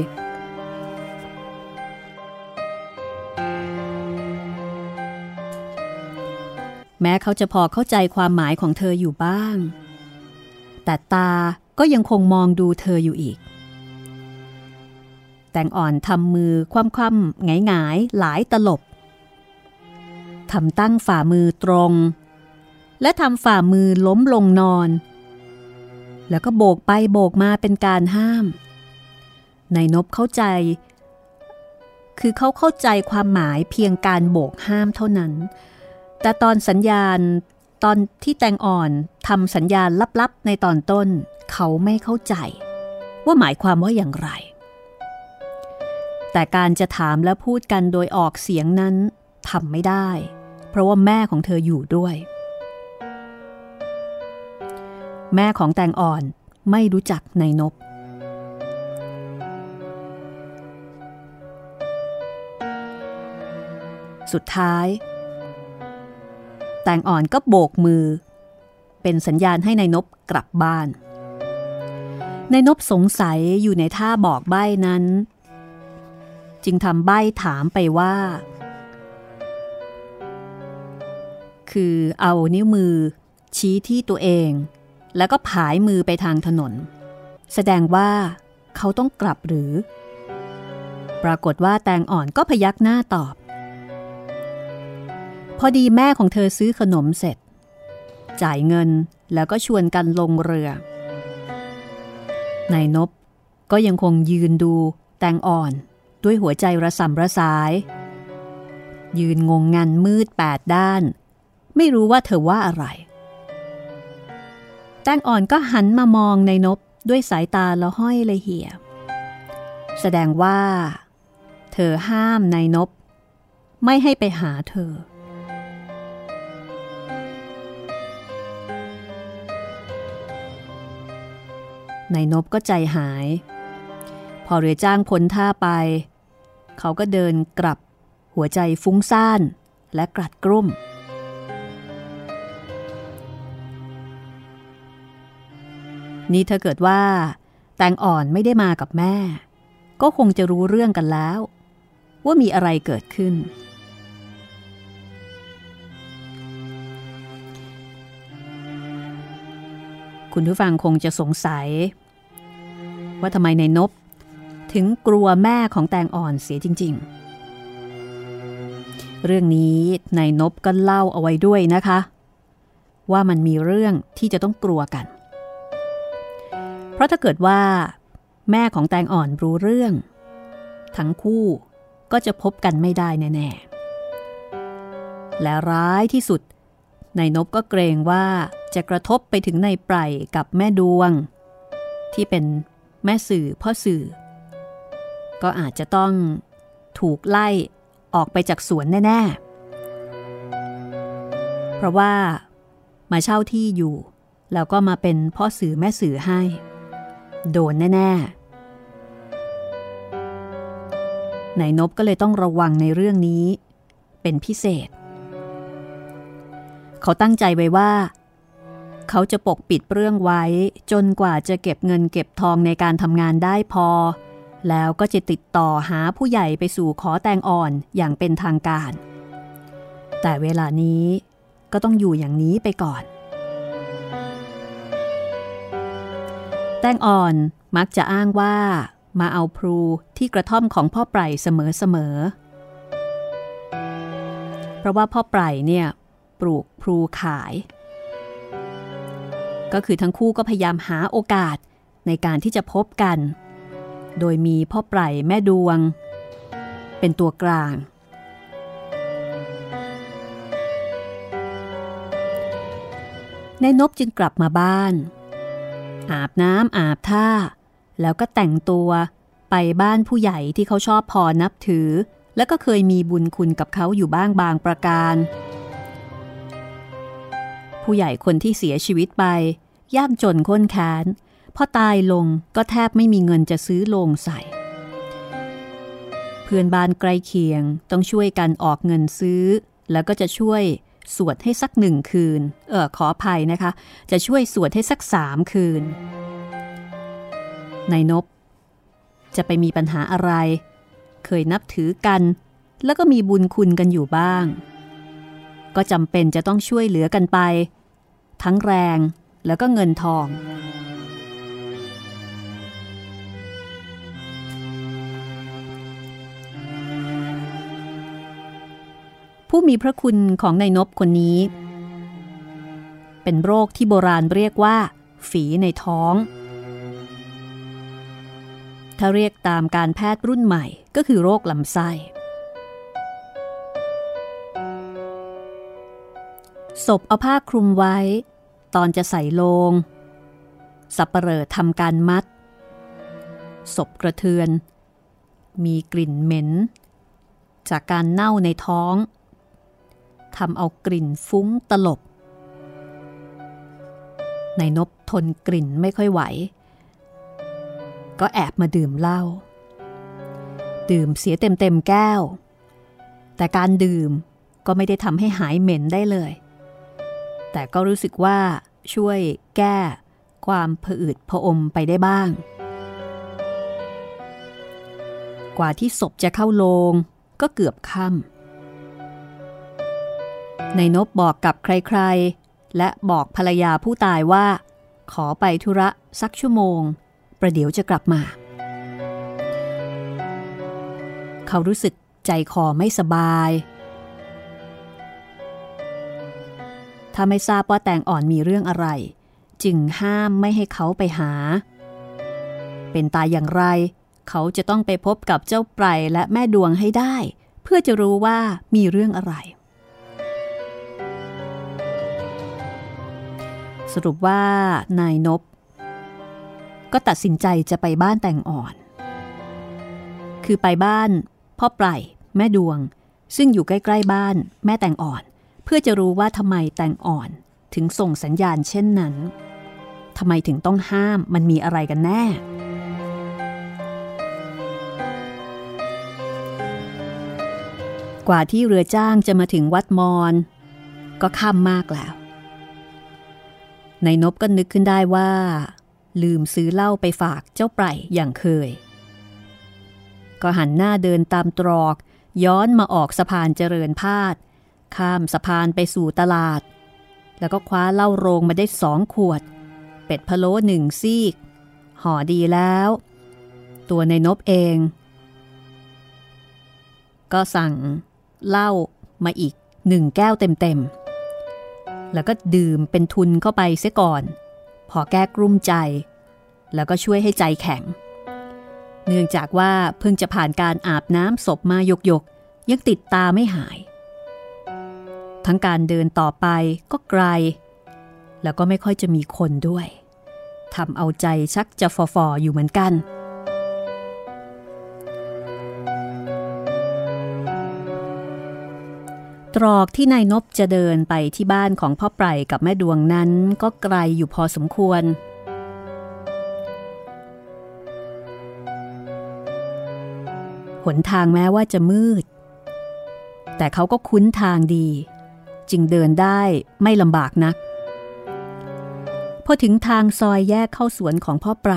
แม้เขาจะพอเข้าใจความหมายของเธออยู่บ้าง แต่ตาก็ยังคงมองดูเธออยู่อีก แต่งอ่อนทำมือคว่ำๆหงายๆหลายตลบทำตั้งฝ่ามือตรง และทำฝ่ามือล้มลงนอน แล้วก็โบกไปโบกมาเป็นการห้ามนายนบเข้าใจ คือเขาเข้าใจความหมายเพียงการโบกห้ามเท่านั้น แต่ตอนสัญญาณตอนที่แตงอ่อนทำสัญญาณลับๆ ในตอนต้น เขาไม่เข้าใจ ว่าหมายความว่าอย่างไร แต่การจะถามและพูดกันโดยออกเสียงนั้นทำไม่ได้ เพราะว่าแม่ของเธออยู่ด้วย แม่ของแตงอ่อนไม่รู้จักในนบ สุดท้าย แตงอ่อนก็โบกมือ เป็นสัญญาณให้ในายนบกลับบ้านนายนบสงสัยอยู่ในท่าบอกใบ้นั้น จึงทำใบ้ถามไปว่า คือเอานิ้วมือชี้ที่ตัวเอง แล้วก็ผายมือไปทางถนน แสดงว่าเขาต้องกลับหรือ ปรากฏว่าแตงอ่อนก็พยักหน้าตอบ พอดีแม่ของเธอซื้อขนมเสร็จ จ่ายเงินแล้วก็ชวนกันลงเรือนายนบก็ยังคงยืนดูแตงอ่อนด้วยหัวใจระสำระสาย ยืนงงงันมืดแปดด้าน ไม่รู้ว่าเธอว่าอะไร แตงอ่อนก็หันมามองในนบด้วยสายตาละห้อยละเหี่ย แสดงว่า เธอห้ามนายนบ ไม่ให้ไปหาเธอ นายนบก็ใจหาย พอเรือจ้างพ้นท่าไป เขาก็เดินกลับหัวใจฟุ้งซ่านและกรัดกรุ่ม นี่ถ้าเกิดว่า แตงอ่อนไม่ได้มากับแม่ ก็คงจะรู้เรื่องกันแล้ว ว่ามีอะไรเกิดขึ้น คุณผู้ฟังคงจะสงสัย ว่าทำไมในนบ ถึงกลัวแม่ของแตงอ่อนเสียจริง ๆ เรื่องนี้ในนบก็เล่าเอาไว้ด้วยนะคะ ว่ามันมีเรื่องที่จะต้องกลัวกัน ราะถ้าเกิดว่า แม่ของแตงอ่อนรู้เรื่อง ทั้งคู่ก็จะพบกันไม่ได้แน่ๆ และร้ายที่สุดนายนบก็เกรงว่าจะกระทบไปถึงนายไพรกับแม่ดวง ที่เป็นแม่สื่อพ่อสื่อ ก็อาจจะต้องถูกไล่ออกไปจากสวนแน่ ๆ เพราะว่ามาเช่าที่อยู่ แล้วก็มาเป็นพ่อสื่อแม่สื่อให้ โดนแน่ๆนายนบก็เลยต้องระวังในเรื่องนี้ เป็นพิเศษ เขาตั้งใจไว้ว่า เขาจะปกปิดเรื่องไว้ จนกว่าจะเก็บเงินเก็บทองในการทำงานได้พอ แล้วก็จะติดต่อหาผู้ใหญ่ไปสู่ขอแตงอ่อนอย่างเป็นทางการ แต่เวลานี้ก็ต้องอยู่อย่างนี้ไปก่อน แตงอ่อนมักจะอ้างว่ามาเอาพลูที่กระท่อมของพ่อไพรเสมอๆ เพราะว่าพ่อไพรเนี่ยปลูกพลูขาย ก็คือทั้งคู่ก็พยายามหาโอกาสในการที่จะพบกัน โดยมีพ่อไพรแม่ดวง เป็นตัวกลางนายนบจึงกลับมาบ้าน อาบน้ำอาบท่า แล้วก็แต่งตัวไปบ้านผู้ใหญ่ที่เขาชอบพอนับถือ และก็เคยมีบุญคุณกับเขาอยู่บ้างบางประการ ผู้ใหญ่คนที่เสียชีวิตไปยากจนข้นแค้นพอตายลงก็แทบไม่มีเงินจะซื้อโลงใส่ เพื่อนบ้านใกล้เคียงต้องช่วยกันออกเงินซื้อ แล้วก็จะช่วย สวดให้สักหนึ่งคืน เออขออภัยนะคะ จะช่วยสวดให้สักสามคืนนายนบ จะไปมีปัญหาอะไร เคยนับถือกัน แล้วก็มีบุญคุณกันอยู่บ้าง ก็จำเป็นจะต้องช่วยเหลือกันไป ทั้งแรงแล้วก็เงินทอง ผู้มีพระคุณของนายนบคนนี้ เป็นโรคที่โบราณเรียกว่า ฝีในท้อง ถ้าเรียกตามการแพทย์รุ่นใหม่ก็คือโรคลำไส้ศพเอาผ้าคลุมไว้ ตอนจะใส่โลง สับเปลอทำการมัด ศพกระเทือน มีกลิ่นเหม็น จากการเน่าในท้อง ทำเอากลิ่นฟุ้งตลบนายนบทนกลิ่นไม่ค่อยไหว ก็แอบมาดื่มเหล้า ดื่มเสียเต็มเต็มแก้ว แต่การดื่มก็ไม่ได้ทำให้หายเหม็นได้เลย แต่ก็รู้สึกว่าช่วยแก้ความผืดผอมไปได้บ้าง กว่าที่ศพจะเข้าโลงก็เกือบค่ำ นายนบบอกกับใครๆ และบอกภรรยาผู้ตายว่า ขอไปธุระสักชั่วโมง ประเดี๋ยวจะกลับมา เขารู้สึกใจคอไม่สบาย ถ้าไม่ทราบว่าแตงอ่อนมีเรื่องอะไร จึงห้ามไม่ให้เขาไปหา เป็นตายอย่างไร เขาจะต้องไปพบกับเจ้าไพรและแม่ดวงให้ได้ เพื่อจะรู้ว่ามีเรื่องอะไร สรุปว่านายนบ ก็ตัดสินใจจะไปบ้านแต่งอ่อน คือไปบ้านพ่อไพรแม่ดวง ซึ่งอยู่ใกล้ ๆบ้านแม่แต่งอ่อน เพื่อจะรู้ว่าทำไมแต่งอ่อนถึงส่งสัญญาณเช่นนั้นทำไมถึงต้องห้ามมันมีอะไรกันแน่ กว่าที่เรือจ้างจะมาถึงวัดมอน ก็ค่ำมากแล้ว นายนบก็นึกขึ้นได้ว่า ลืมซื้อเหล้าไปฝากเจ้าไพรอย่างเคย ก็หันหน้าเดินตามตรอก ย้อนมาออกสะพานเจริญพาดข้ามสะพานไปสู่ตลาด แล้วก็คว้าเหล้าโรงมาได้สองขวด เป็ดพะโล้หนึ่งซีก ห่อดีแล้ว ตัวในนบเอง ก็สั่งเหล้ามาอีกหนึ่งแก้วเต็มๆ แล้วก็ดื่มเป็นทุนเข้าไปเสียก่อน พอแก้กลุ้มใจ แล้วก็ช่วยให้ใจแข็ง เนื่องจากว่าเพิ่งจะผ่านการอาบน้ำศพมาหยกๆยังติดตาไม่หาย ทั้งการเดินต่อไปก็ไกล แล้วก็ไม่ค่อยจะมีคนด้วยทำเอาใจชักจะฟอๆอยู่เหมือนกัน ตรอกที่นายนบจะเดินไปที่บ้านของพ่อไพรกับแม่ดวงนั้นก็ไกลอยู่พอสมควร หนทางแม้ว่าจะมืด แต่เขาก็คุ้นทางดี จึงเดินได้ไม่ลำบากนัก พอถึงทางซอยแยกเข้าสวนของพ่อไพร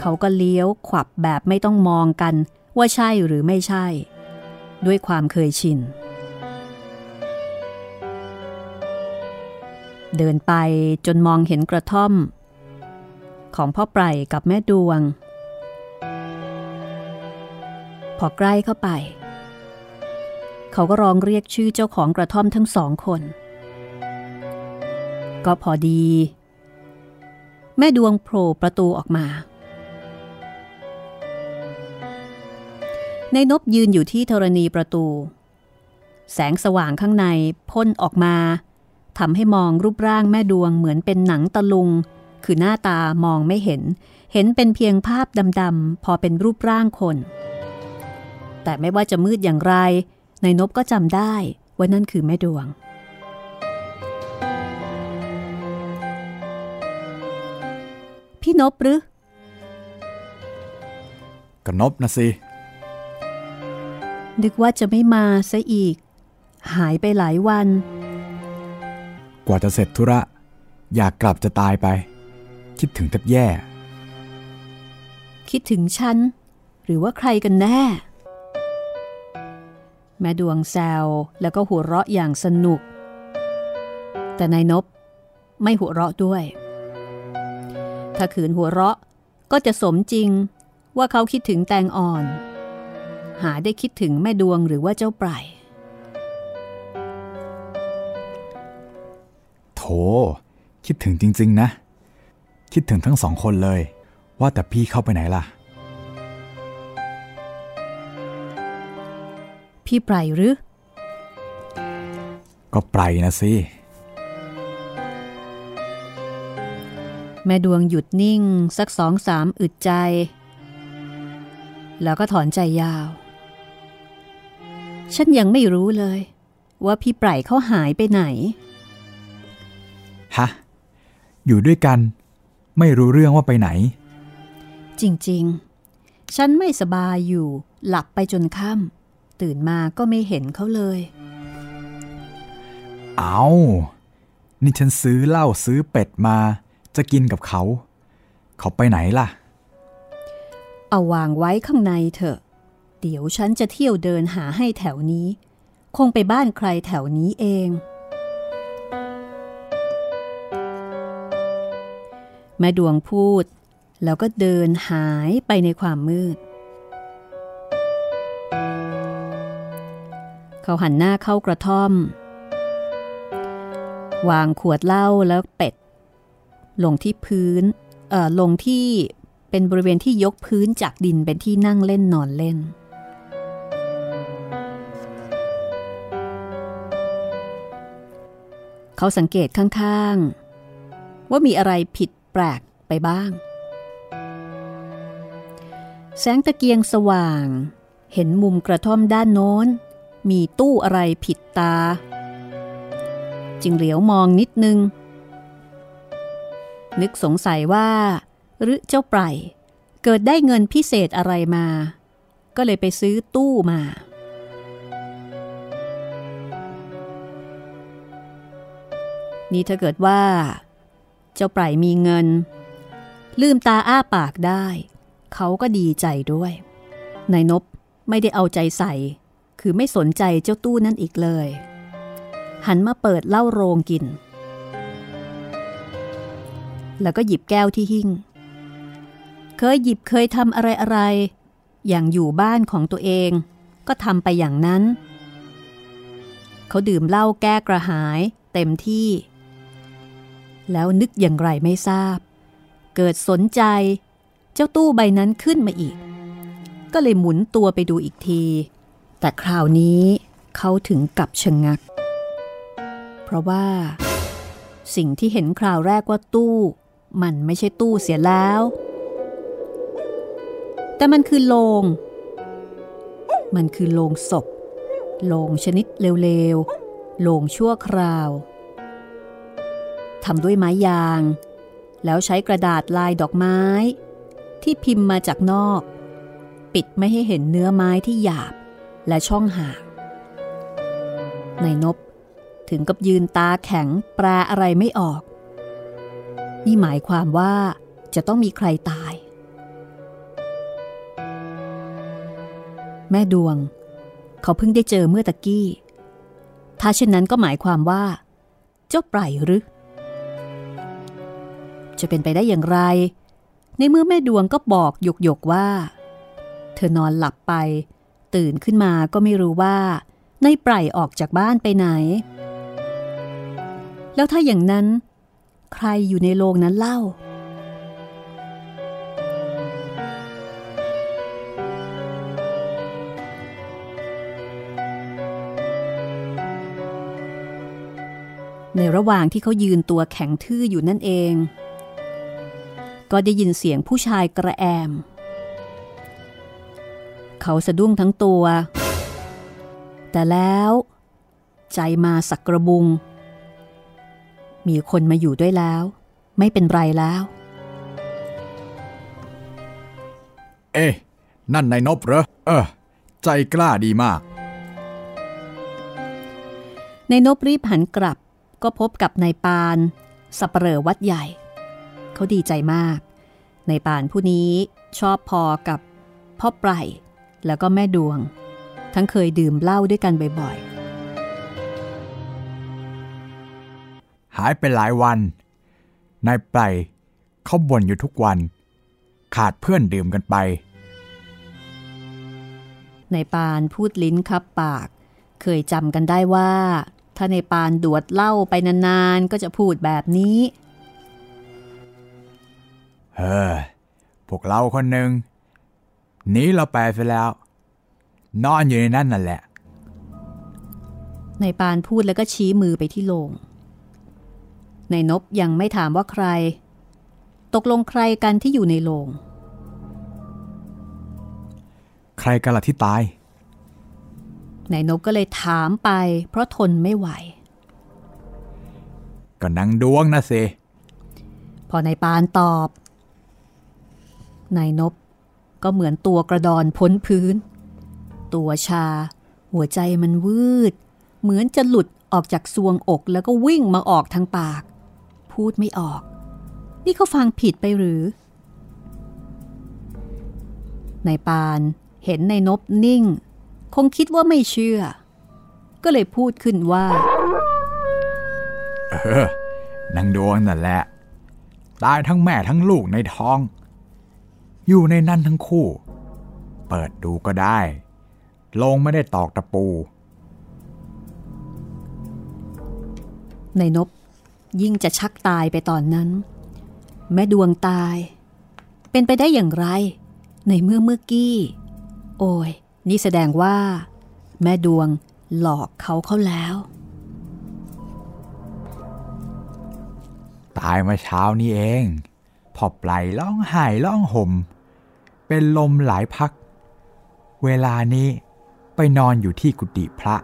เขาก็เลี้ยวขวับแบบไม่ต้องมองกันว่าใช่หรือไม่ใช่ ด้วยความเคยชินเเดินไปจนมองเห็นกระท่อม ของพ่อไพรกับแม่ดวง พอใกล้เข้าไป เขาก็ร้องเรียกชื่อเจ้าของกระท่อมทั้งสองคน ก็พอดี แม่ดวงโผล่ประตูออกมา ในนบยืนอยู่ที่ธรณีประตู แสงสว่างข้างในพ่นออกมา ทำให้มองรูปร่างแม่ดวงเหมือนเป็นหนังตะลุง คือหน้าตามองไม่เห็น เห็นเป็นเพียงภาพดำๆพอเป็นรูปร่างคน แต่ไม่ว่าจะมืดอย่างไร ในนบก็จำได้ว่านั่นคือแม่ดวง พี่นบหรือก็นบนะสิ นึกว่าจะไม่มาซะอีก หายไปหลายวัน กว่าจะเสร็จธุระ อยากกลับจะตายไป คิดถึงแทบแย่ คิดถึงฉัน หรือว่าใครกันแน่ แม่ดวงแซวแล้วก็หัวเราะอย่างสนุก แต่นายนบไม่หัวเราะด้วย ถ้าขืนหัวเราะก็จะสมจริงว่าเขาคิดถึงแตงอ่อน หาได้คิดถึงแม่ดวงหรือว่าเจ้าไพร คิดถึงจริง ๆ นะ คิดถึงทั้งสองคนเลย ว่าแต่พี่เข้าไปไหนล่ะ พี่ไพรหรือ ก็ไพรนะสิ แม่ดวงหยุดนิ่ง สักสองสามอึดใจ แล้วก็ถอนใจยาว ฉันยังไม่รู้เลย ว่าพี่ไพรเขาหายไปไหน ฮะ อยู่ด้วยกัน ไม่รู้เรื่องว่าไปไหน จริงๆ ฉันไม่สบายอยู่ หลับไปจนค่ำตื่นมาก็ไม่เห็นเขาเลย เอานี่ฉันซื้อเหล้าซื้อเป็ดมา จะกินกับเขา เขาไปไหนล่ะ เอาวางไว้ข้างในเถอะ เดี๋ยวฉันจะเที่ยวเดินหาให้แถวนี้ คงไปบ้านใครแถวนี้เอง แม่ดวงพูด แล้วก็เดินหายไปในความมืด เขาหันหน้าเข้ากระท่อม วางขวดเหล้าแล้วเป็ด ลงที่พื้น เอ่อ ลงที่เป็นบริเวณที่ยกพื้นจากดินเป็นที่นั่งเล่นนอนเล่นเขาสังเกตข้างๆ ว่ามีอะไรผิด ปลกไปบ้าง แสงตะเกียงสว่าง เห็นมุมกระท่อมด้านโน้น มีตู้อะไรผิดตา จึงเหลียวมองนิดนึง นึกสงสัยว่า หรือเจ้าไพรเกิดได้เงินพิเศษอะไรมา ก็เลยไปซื้อตู้มานี่ถ้าเกิดว่า เจ้าไพรมีเงิน ลืมตาอ้าปากได้ เขาก็ดีใจด้วยนายนบไม่ได้เอาใจใส่ คือไม่สนใจเจ้าตู้นั่นอีกเลย หันมาเปิดเหล้าโรงกิน แล้วก็หยิบแก้วที่หิ้ง เคยหยิบเคยทำอะไรอะไร อย่างอยู่บ้านของตัวเอง ก็ทำไปอย่างนั้น เขาดื่มเหล้าแก้กระหาย เต็มที่ แล้วนึกอย่างไรไม่ทราบ เกิดสนใจ เจ้าตู้ใบนั้นขึ้นมาอีก ก็เลยหมุนตัวไปดูอีกที แต่คราวนี้เขาถึงกับชะงัก เพราะว่า สิ่งที่เห็นคราวแรกว่าตู้ มันไม่ใช่ตู้เสียแล้ว แต่มันคือโลง มันคือโลงศพโลงชนิดเร็วๆโลงชั่วคราว ทำด้วยไม้ยาง แล้วใช้กระดาษลายดอกไม้ ที่พิมพ์มาจากนอก ปิดไม่ให้เห็นเนื้อไม้ที่หยาบและช่องห่างในนบถึงกับยืนตาแข็งแปลอะไรไม่ออก นี่หมายความว่าจะต้องมีใครตาย แม่ดวง เขาเพิ่งได้เจอเมื่อตะกี้ ถ้าเช่นนั้นก็หมายความว่า เจ้าไพรหรือ จะเป็นไปได้อย่างไร ในเมื่อแม่ดวงก็บอกหยกหยกว่า เธอนอนหลับไป ตื่นขึ้นมาก็ไม่รู้ว่า ในไพรออกจากบ้านไปไหน แล้วถ้าอย่างนั้น ใครอยู่ในโรงนั้นเล่าในระหว่างที่เขายืนตัวแข็งทื่ออยู่นั่นเอง ก็ได้ยินเสียงผู้ชายกระแอม เขาสะดุ้งทั้งตัว แต่แล้ว ใจมาสักกระบุง มีคนมาอยู่ด้วยแล้ว ไม่เป็นไรแล้ว เอ๊ะนั่นนายนบเหรอ เออ ใจกล้าดีมากในนบรีบหันกลับก็พบกับนายปานสับเปลอวัดใหญ่ เขาดีใจมากนายปานผู้นี้ชอบพอกับพ่อไพรแล้วก็แม่ดวง ทั้งเคยดื่มเหล้าด้วยกันบ่อยหายไปหลายวัน นายไพรเขาบ่นอยู่ทุกวัน ขาดเพื่อนดื่มกันไปๆนายปานพูดลิ้นคับปาก เคยจำกันได้ว่า ถ้าในายปานดวดเหล้าไปนานๆ ก็จะพูดแบบนี้ เฮ้อพวกเราคนหนึ่งหนีเราไปไปแล้ว นอนอยู่ในนั่นนั่นแหละนายปานพูดแล้วก็ชี้มือไปที่โลงนายนบยังไม่ถามว่าใคร ตกลงใครกันที่อยู่ในโลง ใครกันล่ะที่ตายนายนบก็เลยถามไป เพราะทนไม่ไหว ก็นังดวงนะสิ พอนายปานตอบ นายนบก็เหมือนตัวกระดอนพ้นพื้น ตัวชา หัวใจมันวืด เหมือนจะหลุดออกจากซวงอกแล้วก็วิ่งมาออกทางปาก พูดไม่ออก นี่เขาฟังผิดไปหรือนายปานเห็นนายนบนิ่ง คงคิดว่าไม่เชื่อ ก็เลยพูดขึ้นว่า เออนังดวงนั่นแหละ ตายทั้งแม่ทั้งลูกในท้อง อยู่ในนั่นทั้งคู่ เปิดดูก็ได้ ลงไม่ได้ตอกตะปูนายนบยิ่งจะชักตายไปตอนนั้น แม่ดวงตาย เป็นไปได้อย่างไร ในเมื่อเมื่อกี้ โอ้ย นี่แสดงว่า แม่ดวงหลอกเขาเขาแล้ว ตายมาเช้านี้เอง พอปลายร้องไห้ร้องห่ม เป็นลมหลายพัก เวลานี้ไปนอนอยู่ที่กุฏิพระ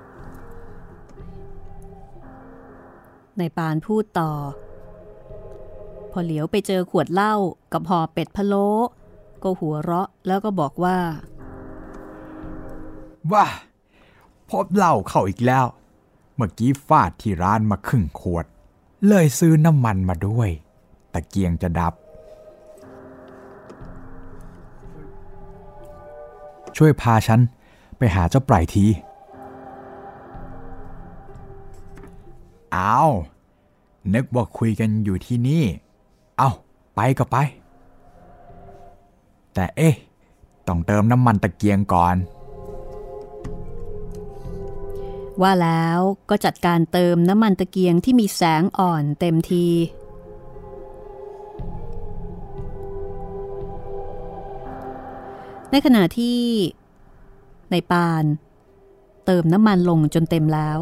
นายปานพูดต่อ พอเหลียวไปเจอขวดเหล้ากับห่อเป็ดพะโล้ก็หัวเราะแล้วก็บอกว่า ว่าพบเหล้าเข้าอีกแล้ว เมื่อกี้ฟาดที่ร้านมาครึ่งขวด เลยซื้อน้ำมันมาด้วย ตะเกียงจะดับ ช่วยพาฉันไปหาเจ้าไพรทีอ้าวนึกว่าคุยกันอยู่ที่นี่ เอาไปก็ไป แต่เอ๊ะ ต้องเติมน้ำมันตะเกียงก่อน ว่าแล้วก็จัดการเติมน้ำมันตะเกียงที่มีแสงอ่อนเต็มที ในขณะที่ในปาน เติมน้ำมันลงจนเต็มแล้ว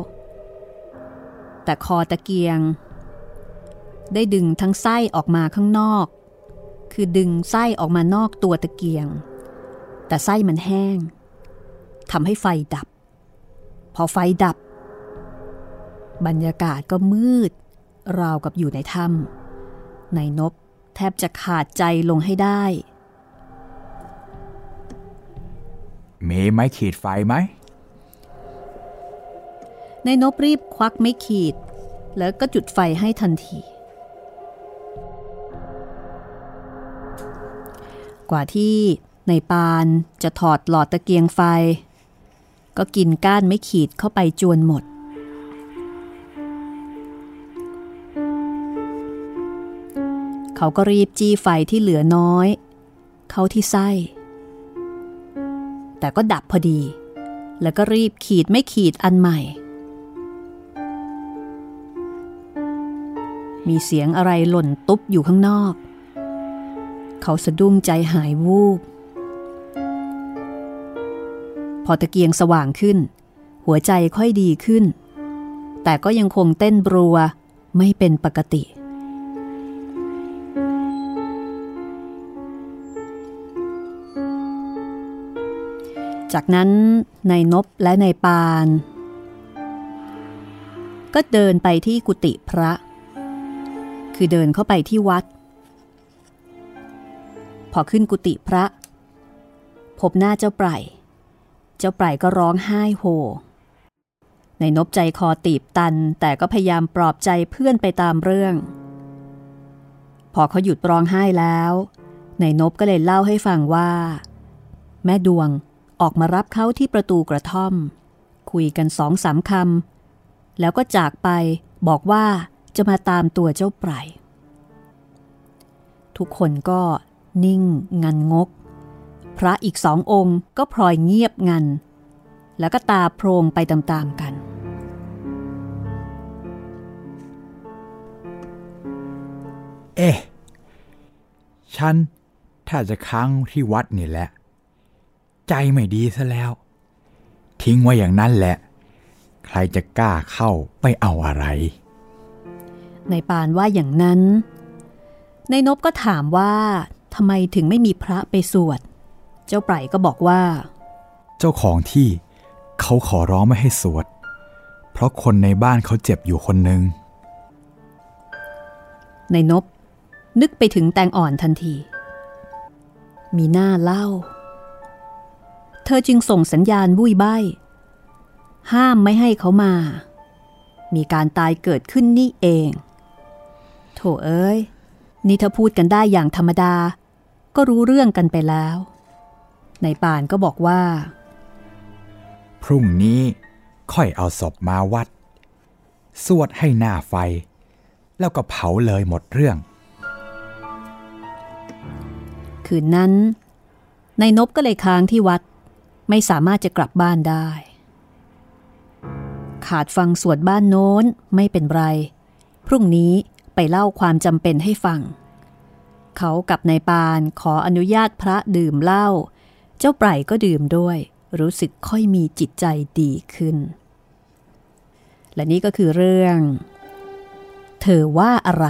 แต่คอตะเกียง ได้ดึงทั้งไส้ออกมาข้างนอก คือดึงไส้ออกมานอกตัวตะเกียง แต่ไส้มันแห้งทำให้ไฟดับ พอไฟดับ บรรยากาศก็มืด ราวกับอยู่ในถ้ำในนบแทบจะขาดใจลงให้ได้ มีไม้ขีดไฟไหมในนบรีบควักไม่ขีด แล้วก็จุดไฟให้ทันที กว่าที่ในปานจะถอดหลอดตะเกียงไฟ ก็กินก้านไม่ขีดเข้าไปจวนหมด เขาก็รีบจี้ไฟที่เหลือน้อย เข้าที่ไส้ แต่ก็ดับพอดี แล้วก็รีบขีดไม่ขีดอันใหม่ มีเสียงอะไรหล่นตุ๊บอยู่ข้างนอก เขาสะดุ้งใจหายวูบ พอตะเกียงสว่างขึ้น หัวใจค่อยดีขึ้น แต่ก็ยังคงเต้นบรัวไม่เป็นปกติ จากนั้นนายนบและนายปาน ก็เดินไปที่กุฏิพระ คือเดินเข้าไปที่วัด พอขึ้นกุฏิพระ พบหน้าเจ้าไพรเจ้าไพรก็ร้องไห้โฮในนบใจคอตีบตันแต่ก็พยายามปลอบใจเพื่อนไปตามเรื่อง พอเขาหยุดร้องไห้แล้วในนบก็เลยเล่าให้ฟังว่า แม่ดวง ออกมารับเขาที่ประตูกระท่อม คุยกันสองสามคำแล้วก็จากไปบอกว่าจะมาตามตัวเจ้าไพรทุกคนก็นิ่ง งันงก พระอีกสององค์ก็พลอยเงียบงัน แล้วก็ตาโพรงไปตามๆกัน เอ๊ะฉันถ้าจะค้างที่วัดนี่แหละ ใจไม่ดีซะแล้ว ทิ้งไว้อย่างนั้นแหละ ใครจะกล้าเข้าไปเอาอะไร ในปานว่าอย่างนั้น ในนบก็ถามว่าทำไมถึงไม่มีพระไปสวด เจ้าไพรก็บอกว่า เจ้าของที่เขาขอร้องไม่ให้สวด เพราะคนในบ้านเขาเจ็บอยู่คนหนึ่งในนบนึกไปถึงแตงอ่อนทันที มีหน้าเล่า เธอจึงส่งสัญญาณบุยใบห้ามไม่ให้เขามา มีการตายเกิดขึ้นนี่เอง โถเอ้ย นี่ถ้าพูดกันได้อย่างธรรมดา ก็รู้เรื่องกันไปแล้ว ในป่านก็บอกว่า พรุ่งนี้ค่อยเอาศพมาวัด สวดให้หน้าไฟ แล้วก็เผาเลยหมดเรื่อง คืนนั้นนายนบก็เลยค้างที่วัด ไม่สามารถจะกลับบ้านได้ ขาดฟังสวดบ้านโน้นไม่เป็นไร พรุ่งนี้ไปเล่าความจำเป็นให้ฟัง เขากับนายปานขออนุญาตพระดื่มเหล้า เจ้าไพรก็ดื่มด้วย รู้สึกค่อยมีจิตใจดีขึ้น และนี่ก็คือเรื่อง เธอว่าอะไร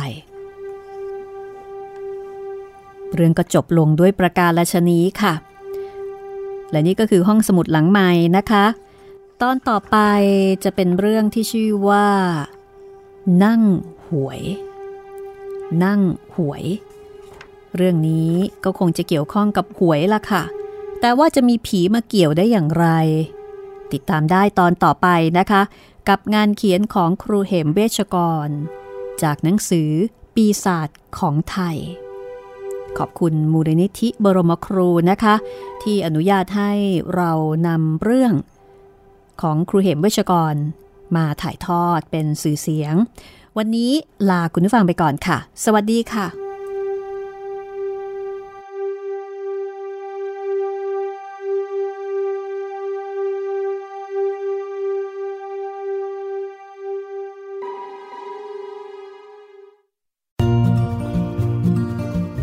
เรื่องก็จบลงด้วยประการละชนีค่ะ และนี่ก็คือห้องสมุดหลังใหม่นะคะ ตอนต่อไปจะเป็นเรื่องที่ชื่อว่า นั่งหวย นั่งหวย เรื่องนี้ก็คงจะเกี่ยวข้องกับหวยละค่ะ แต่ว่าจะมีผีมาเกี่ยวได้อย่างไร ติดตามได้ตอนต่อไปนะคะ กับงานเขียนของครูเหมเวชกร จากหนังสือปีศาจของไทย ขอบคุณมูลนิธิบรมครูนะคะ ที่อนุญาตให้เรานำเรื่องของครูเหมเวชกร มาถ่ายทอดเป็นสื่อเสียง วันนี้ลาคุณผู้ฟังไปก่อนค่ะ สวัสดีค่ะ